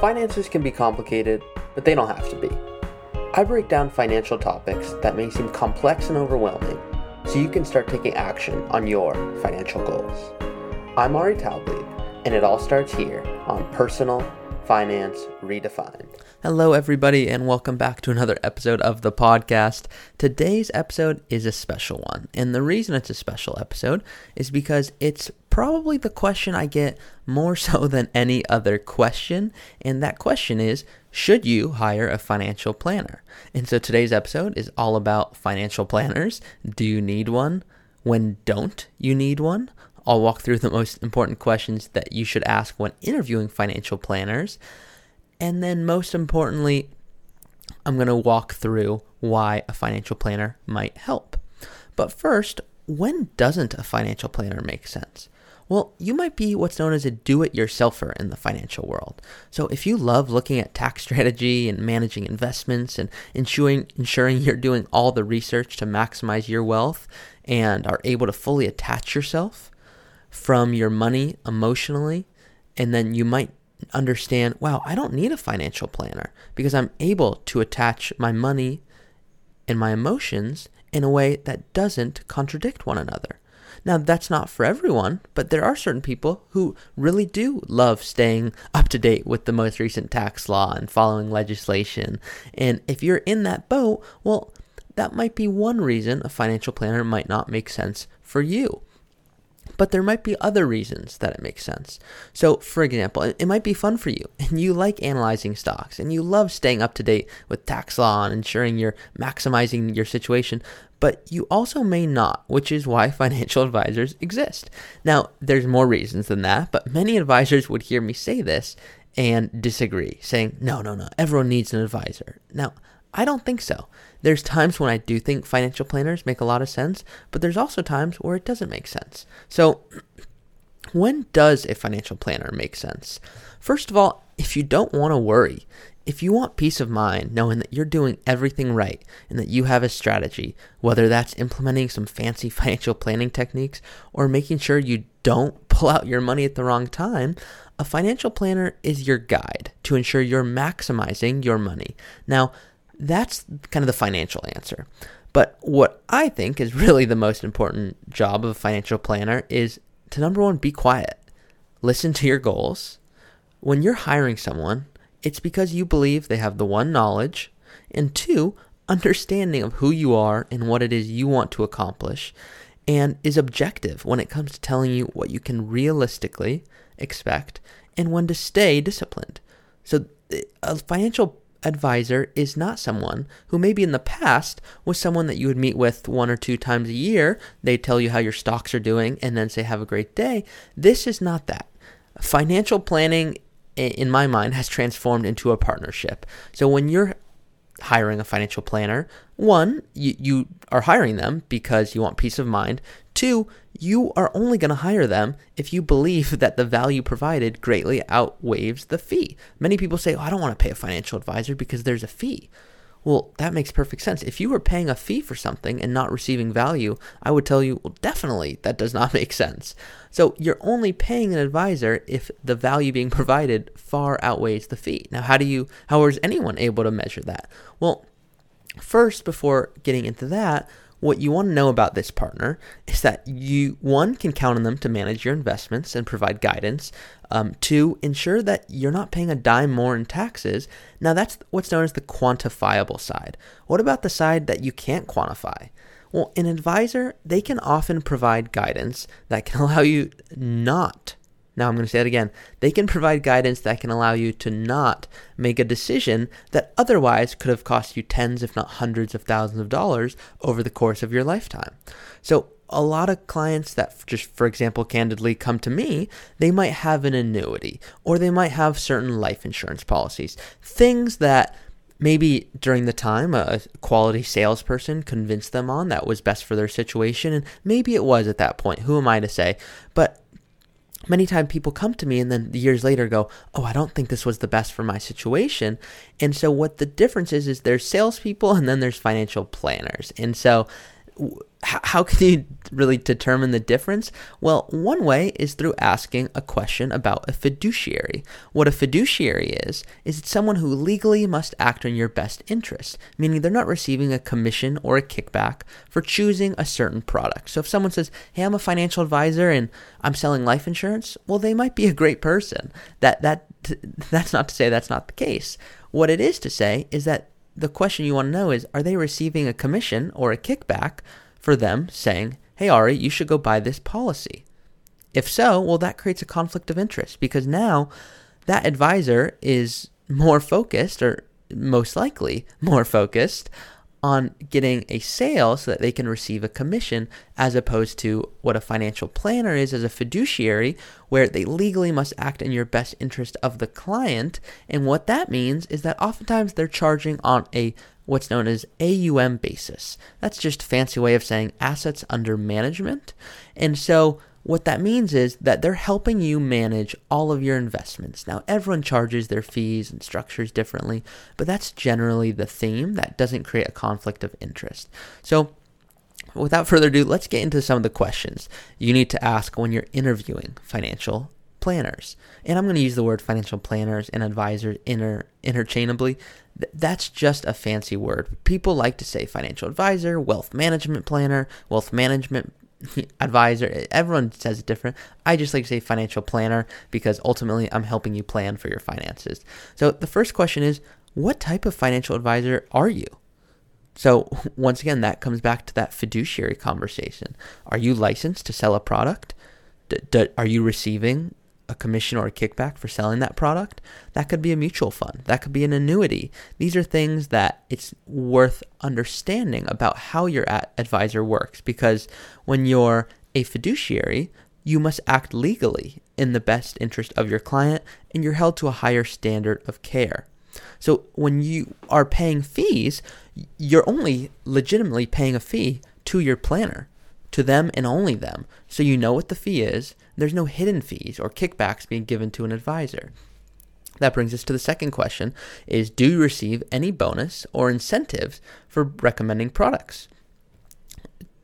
Finances can be complicated, but they don't have to be. I break down financial topics that may seem complex and overwhelming so you can start taking action on your financial goals. I'm Ari Taublieb, and it all starts here on Personal Finance Redefined. Hello, everybody, and welcome back to another episode of the podcast. Today's episode is a special one, and the reason it's a special episode is because it's probably the question I get more so than any other question, and that question is Should you hire a financial planner? And so today's episode is all about financial planners. Do you need one? When don't you need one? I'll walk through the most important questions that you should ask when interviewing financial planners. And then, most importantly, I'm going to walk through why a financial planner might help. But first, when doesn't a financial planner make sense? Well, you might be what's known as a do it yourselfer in the financial world. So, if you love looking at tax strategy and managing investments and ensuring, ensuring you're doing all the research to maximize your wealth and are able to fully attach yourself from your money emotionally, and then you might understand, wow, I don't need a financial planner because I'm able to attach my money and my emotions in a way that doesn't contradict one another. Now, that's not for everyone, but there are certain people who really do love staying up to date with the most recent tax law and following legislation. And if you're in that boat, well, that might be one reason a financial planner might not make sense for you but there might be other reasons that it makes sense. So, for example, it, might be fun for you and you like analyzing stocks and you love staying up to date with tax law and ensuring you're maximizing your situation, but you also may not, which is why financial advisors exist. Now, there's more reasons than that, but many advisors would hear me say this and disagree, saying, no, no, no, everyone needs an advisor. Now, I don't think so. There's times when I do think financial planners make a lot of sense, but there's also times where it doesn't make sense. So, when does a financial planner make sense? First of all, if you don't want to worry, if you want peace of mind knowing that you're doing everything right and that you have a strategy, whether that's implementing some fancy financial planning techniques or making sure you don't pull out your money at the wrong time, a financial planner is your guide to ensure you're maximizing your money. Now, that's kind of the financial answer. But what I think is really the most important job of a financial planner is to number one, be quiet. Listen to your goals. When you're hiring someone, it's because you believe they have the one knowledge, and two, understanding of who you are and what it is you want to accomplish, and is objective when it comes to telling you what you can realistically expect and when to stay disciplined. So, a financial advisor is not someone who maybe in the past was someone that you would meet with one or two times a year. They tell you how your stocks are doing and then say, have a great day. This is not that. Financial planning, in my mind, has transformed into a partnership. So when you're hiring a financial planner, one, you, you are hiring them because you want peace of mind. Two, you are only going to hire them if you believe that the value provided greatly outweighs the fee. Many people say, oh, I don't want to pay a financial advisor because there's a fee. Well, that makes perfect sense. If you were paying a fee for something and not receiving value, I would tell you, well, definitely that does not make sense. So you're only paying an advisor if the value being provided far outweighs the fee. Now, how do you, how is anyone able to measure that? Well, first, before getting into that, what you want to know about this partner is that you, one, can count on them to manage your investments and provide guidance. Um, two, ensure that you're not paying a dime more in taxes. Now, that's what's known as the quantifiable side. What about the side that you can't quantify? Well, an advisor, they can often provide guidance that can allow you not now I'm going to say it again. They can provide guidance that can allow you to not make a decision that otherwise could have cost you tens, if not hundreds of thousands of dollars over the course of your lifetime. So, a lot of clients that just for example candidly come to me they might have an annuity or they might have certain life insurance policies things that maybe during the time a quality salesperson convinced them on that was best for their situation and maybe it was at that point who am i to say but many times people come to me and then years later go, Oh, I don't think this was the best for my situation. And so what the difference is, is there's salespeople and then there's financial planners. And so how can you really determine the difference? Well, one way is through asking a question about a fiduciary. What a fiduciary is, is it's someone who legally must act in your best interest, meaning they're not receiving a commission or a kickback for choosing a certain product. So if someone says, hey, I'm a financial advisor and I'm selling life insurance, well, they might be a great person. That, that, that's not to say that's not the case. What it is to say is that the question you want to know is, are they receiving a commission or a kickback for them saying, hey, Ari, you should go buy this policy. If so, well, that creates a conflict of interest because now that advisor is more focused, or most likely more focused, on getting a sale so that they can receive a commission as opposed to what a financial planner is as a fiduciary where they legally must act in your best interest of the client and what that means is that oftentimes they're charging on a what's known as AUM basis. That's just fancy way of saying assets under management. And so what that means is that they're helping you manage all of your investments. Now, everyone charges their fees and structures differently, but that's generally the theme that doesn't create a conflict of interest. So, without further ado, let's get into some of the questions you need to ask when you're interviewing financial planners. And I'm going to use the word financial planners and advisors inter- interchangeably. Th- that's just a fancy word. People like to say financial advisor, wealth management planner, wealth management advisor. Everyone says it different. I just like to say financial planner because ultimately I'm helping you plan for your finances. So the first question is what type of financial advisor are you? So once again, that comes back to that fiduciary conversation. Are you licensed to sell a product? D- d- are you receiving a commission or a kickback for selling that product. That could be a mutual fund. That could be an annuity. These are things that it's worth understanding about how your advisor works because when you're a fiduciary, you must act legally in the best interest of your client and you're held to a higher standard of care. So when you are paying fees, you're only legitimately paying a fee to your planner to them and only them, so you know what the fee is. There's no hidden fees or kickbacks being given to an advisor. That brings us to the second question is do you receive any bonus or incentives for recommending products?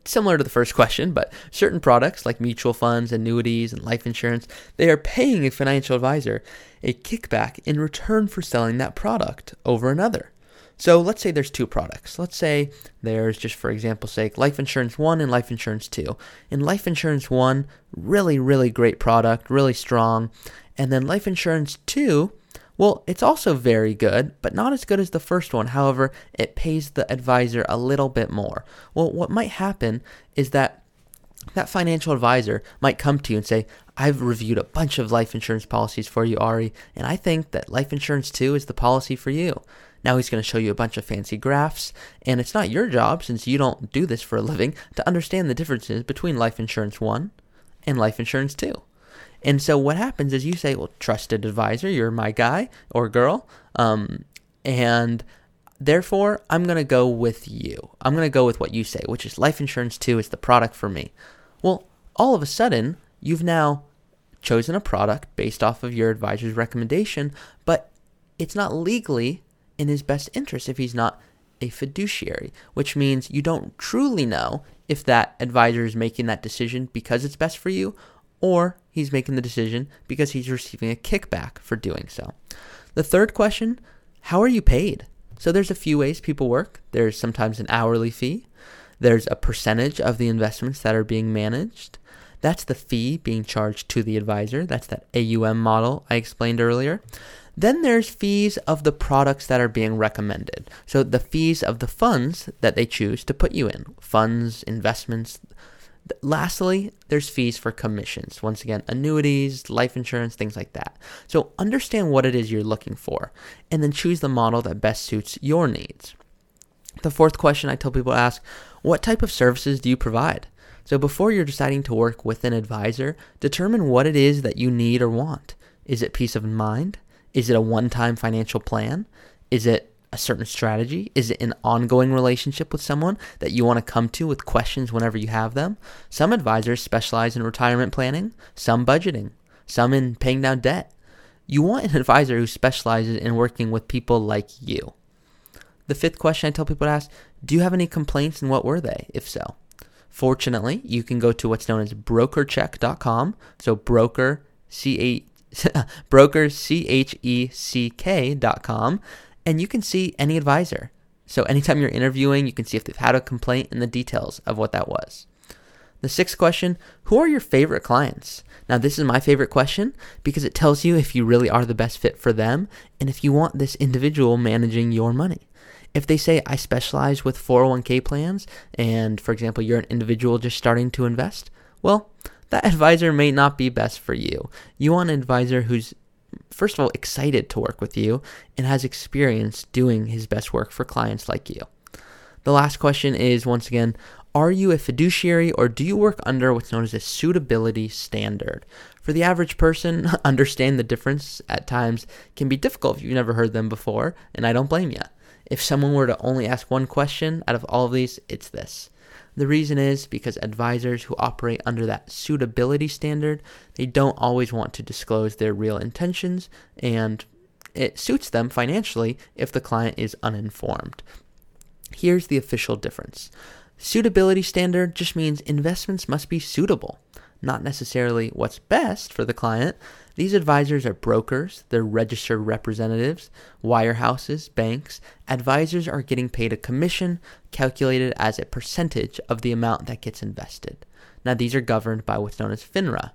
Similar to the first question, but certain products like mutual funds, annuities, and life insurance, they are paying a financial advisor a kickback in return for selling that product over another. So let's say there's two products. Let's say there's just for example's sake, life insurance 1 and life insurance 2. In life insurance 1, really really great product, really strong. And then life insurance 2, well, it's also very good, but not as good as the first one. However, it pays the advisor a little bit more. Well, what might happen is that that financial advisor might come to you and say, I've reviewed a bunch of life insurance policies for you, Ari, and I think that life insurance 2 is the policy for you. Now he's going to show you a bunch of fancy graphs, and it's not your job, since you don't do this for a living, to understand the differences between life insurance 1 and life insurance 2. And so what happens is you say, well, trusted advisor, you're my guy or girl, um, and therefore I'm going to go with you. I'm going to go with what you say, which is life insurance 2 is the product for me. Well, all of a sudden, you've now chosen a product based off of your advisor's recommendation, but it's not legally in his best interest if he's not a fiduciary, which means you don't truly know if that advisor is making that decision because it's best for you or he's making the decision because he's receiving a kickback for doing so. The third question, how are you paid? So there's a few ways people work. There's sometimes an hourly fee. There's a percentage of the investments that are being managed. That's the fee being charged to the advisor. That's that AUM model I explained earlier. Then there's fees of the products that are being recommended. So the fees of the funds that they choose to put you in, funds, investments. Lastly, there's fees for commissions. Once again, annuities, life insurance, things like that. So understand what it is you're looking for and then choose the model that best suits your needs. The fourth question I tell people to ask, what type of services do you provide? So before you're deciding to work with an advisor, determine what it is that you need or want. Is it peace of mind? Is it a one time financial plan? Is it a certain strategy? Is it an ongoing relationship with someone that you want to come to with questions whenever you have them? Some advisors specialize in retirement planning, some budgeting, some in paying down debt. You want an advisor who specializes in working with people like you. The fifth question I tell people to ask Do you have any complaints and what were they, if so? Fortunately, you can go to what's known as brokercheck.com. So broker, C broker, C H E C K.com, and you can see any advisor. So anytime you're interviewing, you can see if they've had a complaint and the details of what that was. The sixth question Who are your favorite clients? Now, this is my favorite question because it tells you if you really are the best fit for them and if you want this individual managing your money. If they say, I specialize with 401k plans, and for example, you're an individual just starting to invest, well, that advisor may not be best for you. You want an advisor who's, first of all, excited to work with you and has experience doing his best work for clients like you. The last question is once again, are you a fiduciary or do you work under what's known as a suitability standard? For the average person, understand the difference at times can be difficult if you've never heard them before, and I don't blame you. If someone were to only ask one question out of all of these, it's this. The reason is because advisors who operate under that suitability standard, they don't always want to disclose their real intentions and it suits them financially if the client is uninformed. Here's the official difference. Suitability standard just means investments must be suitable, not necessarily what's best for the client. These advisors are brokers, they're registered representatives, wirehouses, banks. Advisors are getting paid a commission calculated as a percentage of the amount that gets invested. Now, these are governed by what's known as FINRA,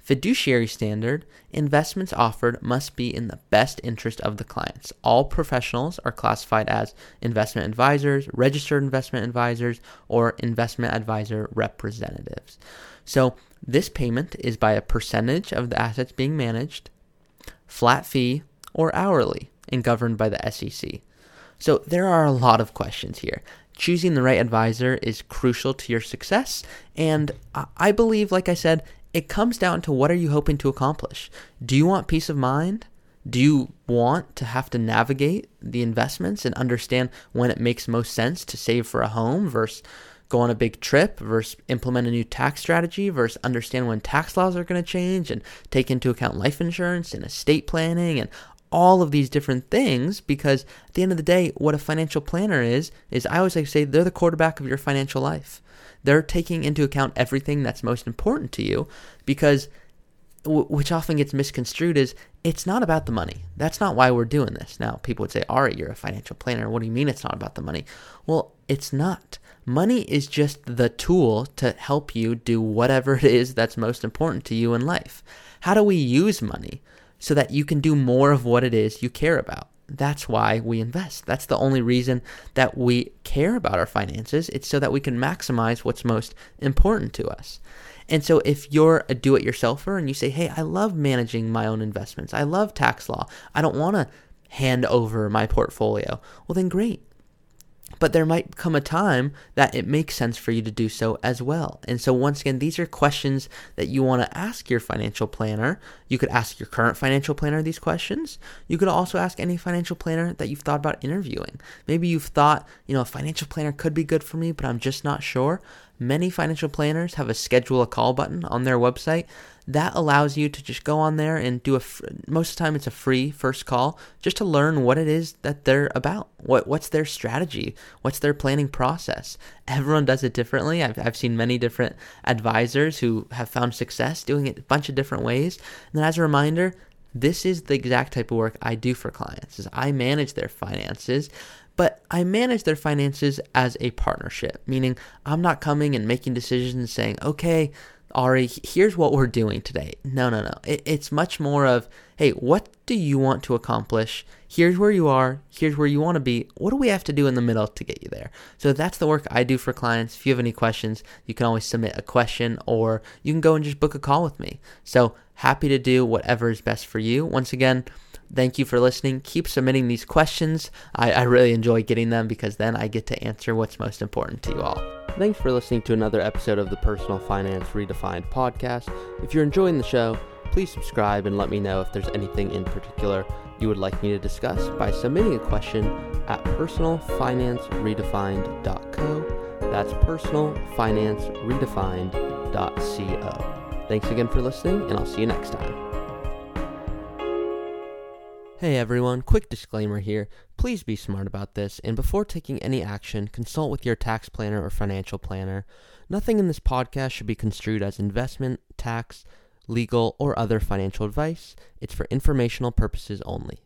Fiduciary standard investments offered must be in the best interest of the clients. All professionals are classified as investment advisors, registered investment advisors, or investment advisor representatives. So, this payment is by a percentage of the assets being managed, flat fee, or hourly, and governed by the SEC. So, there are a lot of questions here choosing the right advisor is crucial to your success. And I believe, like I said, it comes down to what are you hoping to accomplish? Do you want peace of mind? Do you want to have to navigate the investments and understand when it makes most sense to save for a home versus go on a big trip versus implement a new tax strategy versus understand when tax laws are going to change and take into account life insurance and estate planning and all of these different things because at the end of the day what a financial planner is is I always like to say they're the quarterback of your financial life. They're taking into account everything that's most important to you because which often gets misconstrued is it's not about the money. That's not why we're doing this. Now, people would say, Ari, you're a financial planner. What do you mean it's not about the money? Well, it's not. Money is just the tool to help you do whatever it is that's most important to you in life. How do we use money so that you can do more of what it is you care about? That's why we invest. That's the only reason that we care about our finances. It's so that we can maximize what's most important to us. And so if you're a do it yourselfer and you say, hey, I love managing my own investments, I love tax law, I don't want to hand over my portfolio, well, then great. But there might come a time that it makes sense for you to do so as well. And so, once again, these are questions that you want to ask your financial planner. You could ask your current financial planner these questions. You could also ask any financial planner that you've thought about interviewing. Maybe you've thought, you know, a financial planner could be good for me, but I'm just not sure. Many financial planners have a schedule a call button on their website that allows you to just go on there and do a most of the time it's a free first call just to learn what it is that they're about. What what's their strategy? What's their planning process? Everyone does it differently. I've, I've seen many different advisors who have found success doing it a bunch of different ways. And then as a reminder this is the exact type of work I do for clients is I manage their finances but I manage their finances as a partnership, meaning I'm not coming and making decisions and saying, okay, Ari, here's what we're doing today. No, no, no. It, it's much more of, hey, what do you want to accomplish? Here's where you are. Here's where you want to be. What do we have to do in the middle to get you there? So that's the work I do for clients. If you have any questions, you can always submit a question or you can go and just book a call with me. So happy to do whatever is best for you. Once again, thank you for listening. Keep submitting these questions. I, I really enjoy getting them because then I get to answer what's most important to you all. Thanks for listening to another episode of the Personal Finance Redefined podcast. If you're enjoying the show, please subscribe and let me know if there's anything in particular you would like me to discuss by submitting a question at personalfinanceredefined.co. That's personalfinanceredefined.co. Thanks again for listening, and I'll see you next time. Hey everyone, quick disclaimer here. Please be smart about this, and before taking any action, consult with your tax planner or financial planner. Nothing in this podcast should be construed as investment, tax, legal, or other financial advice. It's for informational purposes only.